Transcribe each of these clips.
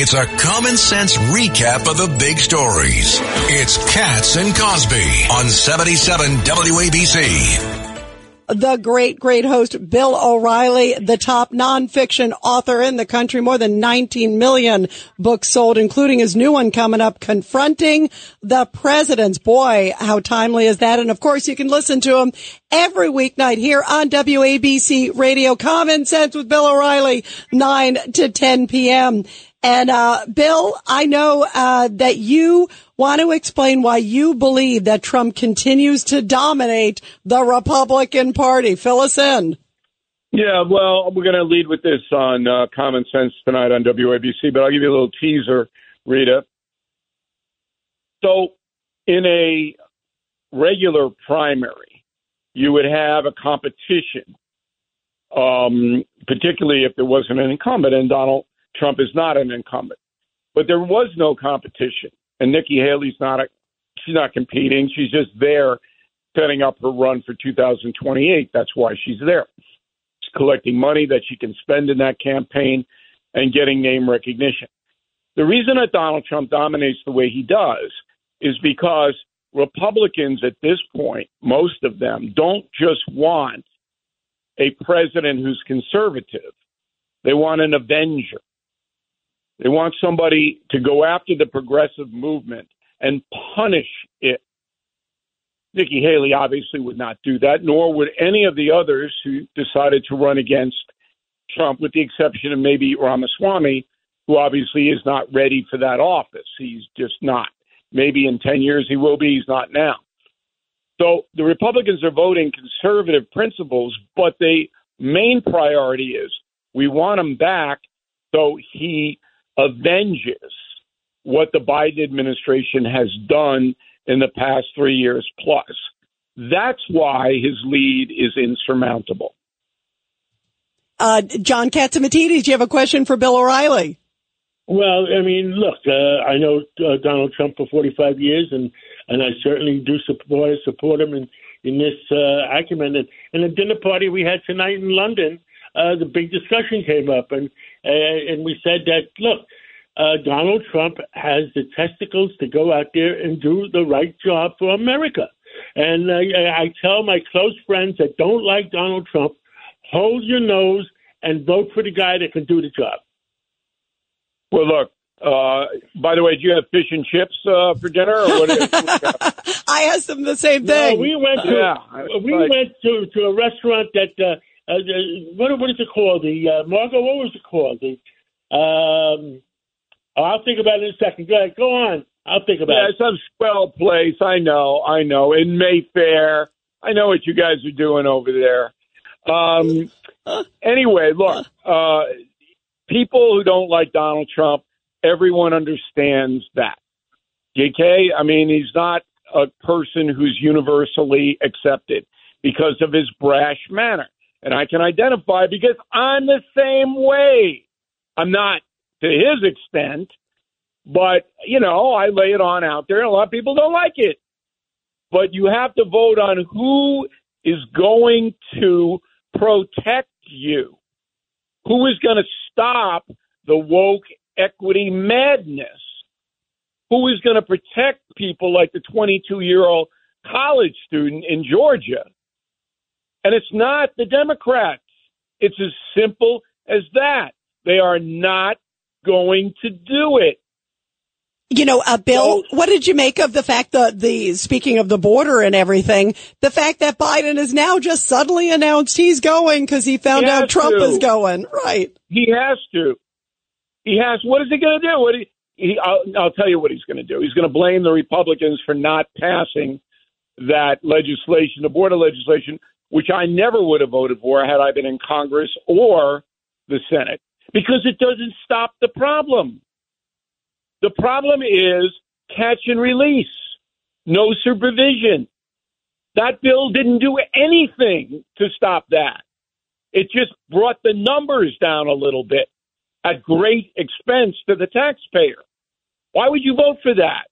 It's a common sense recap of the big stories. It's Cats and Cosby on 77 WABC the great, great host, Bill O'Reilly, the top nonfiction author in the country, more than 19 million books sold, including his new one coming up, Confronting the Presidents. Boy, how timely is that? And of course, you can listen to him every weeknight here on WABC Radio Common Sense with Bill O'Reilly, 9 to 10 p.m. And, uh, Bill, I know, uh, that you want to explain why you believe that Trump continues to dominate the Republican Party. Fill us in. Yeah, well, we're going to lead with this on uh, Common Sense tonight on WABC, but I'll give you a little teaser, Rita. So, in a regular primary, you would have a competition, um, particularly if there wasn't an incumbent, and Donald Trump is not an incumbent. But there was no competition and Nikki Haley's not a, she's not competing. She's just there setting up her run for 2028. That's why she's there. She's collecting money that she can spend in that campaign and getting name recognition. The reason that Donald Trump dominates the way he does is because Republicans at this point, most of them, don't just want a president who's conservative. They want an avenger. They want somebody to go after the progressive movement and punish it. Nikki Haley obviously would not do that, nor would any of the others who decided to run against Trump, with the exception of maybe Ramaswamy, who obviously is not ready for that office. He's just not. Maybe in 10 years he will be, he's not now. So the Republicans are voting conservative principles, but the main priority is we want him back so he avenges what the Biden administration has done in the past three years plus. That's why his lead is insurmountable. Uh, John Catsimatidis, do you have a question for Bill O'Reilly? Well, I mean, look, uh, I know uh, Donald Trump for 45 years, and, and I certainly do support support him in in this uh, acumen. And in the dinner party we had tonight in London, uh, the big discussion came up, and uh, and we said that look, uh, Donald Trump has the testicles to go out there and do the right job for America. And uh, I tell my close friends that don't like Donald Trump, hold your nose and vote for the guy that can do the job. Well, look. Uh, by the way, do you have fish and chips uh, for dinner? Or what I asked them the same thing. No, we went to yeah, we like, went to to a restaurant that uh, uh, what what is it called? The uh, Margot, what was it called? The um, I'll think about it in a second. Go ahead, go on. I'll think about it. yeah, it. some swell place. I know, I know. In Mayfair, I know what you guys are doing over there. Um, anyway, look, uh, people who don't like Donald Trump, everyone understands that. JK, I mean, he's not a person who's universally accepted because of his brash manner and I can identify because I'm the same way. I'm not to his extent, but you know, I lay it on out there, and a lot of people don't like it. But you have to vote on who is going to protect you, who is going to stop the woke equity madness, who is going to protect people like the 22 year old college student in Georgia and it's not the Democrats. It's as simple as that. They are not going to do it. You know, uh, Bill, so, what did you make of the fact that the, speaking of the border and everything, the fact that Biden has now just suddenly announced he's going because he found he out Trump to. is going, right? He has to. He has. What is he going to do? What he, he I'll, I'll tell you what he's going to do. He's going to blame the Republicans for not passing that legislation, the border legislation, which I never would have voted for had I been in Congress or the Senate, because it doesn't stop the problem. The problem is catch and release, no supervision. That bill didn't do anything to stop that. It just brought the numbers down a little bit at great expense to the taxpayer. Why would you vote for that?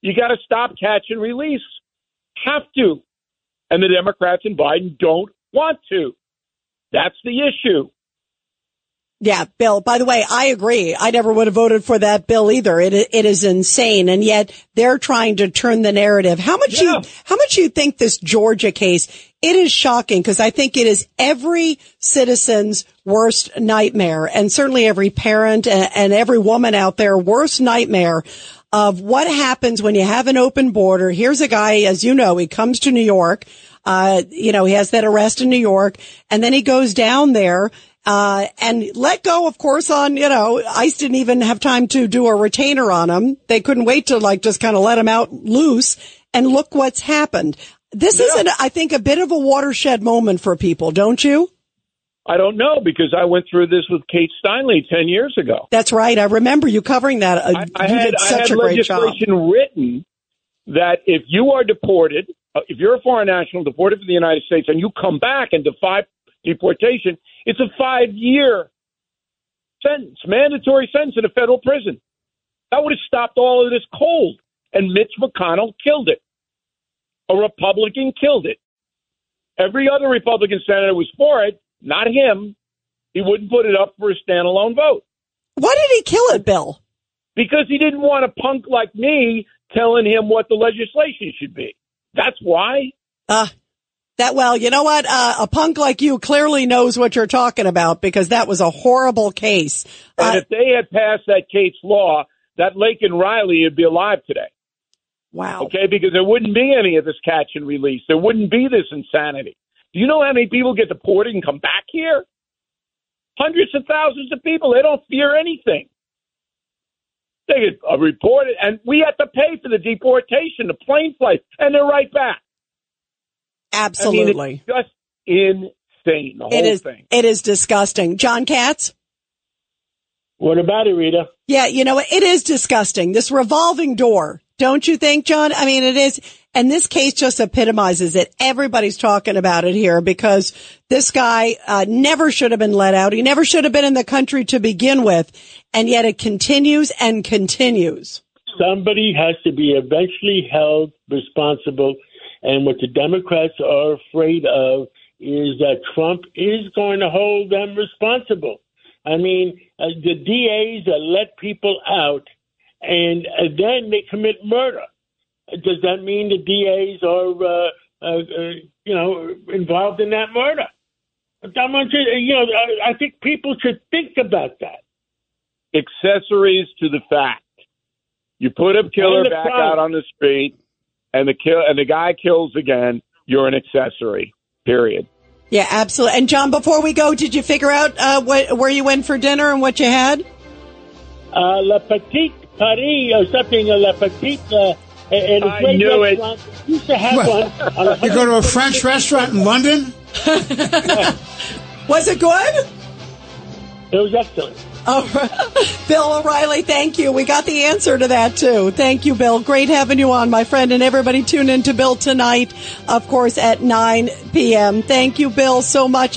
You got to stop catch and release. Have to and the Democrats and Biden don't want to. That's the issue. Yeah, Bill. By the way, I agree. I never would have voted for that bill either. It it is insane, and yet they're trying to turn the narrative. How much yeah. you how much you think this Georgia case? It is shocking because I think it is every citizen's worst nightmare, and certainly every parent and, and every woman out there worst nightmare of what happens when you have an open border. Here's a guy, as you know, he comes to New York. Uh, you know, he has that arrest in New York and then he goes down there uh, and let go, of course, on, you know, ICE didn't even have time to do a detainer on him. They couldn't wait to like just kind of let him out loose. And look what's happened. This yeah. is, an, I think, a bit of a watershed moment for people, don't you? I don't know because I went through this with Kate Steinle 10 years ago. That's right. I remember you covering that. Uh, I, I had, I had legislation written that if you are deported, uh, if you're a foreign national deported from the United States and you come back and defy deportation, it's a five year sentence, mandatory sentence in a federal prison. That would have stopped all of this cold. And Mitch McConnell killed it. A Republican killed it. Every other Republican senator was for it, not him. He wouldn't put it up for a standalone vote. Why did he kill it, Bill? Because he didn't want a punk like me telling him what the legislation should be. That's why. Uh, that, well, you know what? Uh, a punk like you clearly knows what you're talking about because that was a horrible case. And uh, if they had passed that Kate's law, that Laken Riley would be alive today. Wow. Okay, because there wouldn't be any of this catch and release. There wouldn't be this insanity. Do you know how many people get deported and come back here? Hundreds of thousands of people. They don't fear anything. They get uh, reported, and we have to pay for the deportation, the plane flight, and they're right back. Absolutely. I mean, just insane. The whole it is, thing. It is disgusting. John Cats? What about it, Rita? Yeah, you know, it is disgusting. This revolving door. Don't you think, John? I mean, it is. And this case just epitomizes it. Everybody's talking about it here because this guy uh, never should have been let out. He never should have been in the country to begin with. And yet it continues and continues. Somebody has to be eventually held responsible and what the Democrats are afraid of is that Trump is going to hold them responsible. I mean, uh, the DAs that let people out and uh, then they commit murder. Does that mean the DAs are, uh, uh, uh, you know, involved in that murder? I want you, you know, I think people should think about that. Accessories to the fact. You put a killer back out on the street and the kill and the guy kills again, you're an accessory. Period. Yeah, absolutely. And John, before we go, did you figure out uh, what, where you went for dinner and what you had? Uh, La Petite Paris or something. Uh, La Petite. Uh, and I knew restaurant. it. Used to have well, one. You go to a French restaurant in London. Was it good? It was excellent. Oh, Bill O'Reilly, thank you. We got the answer to that too. Thank you, Bill. Great having you on, my friend. And everybody tune in to Bill tonight, of course, at 9 p.m. Thank you, Bill, so much.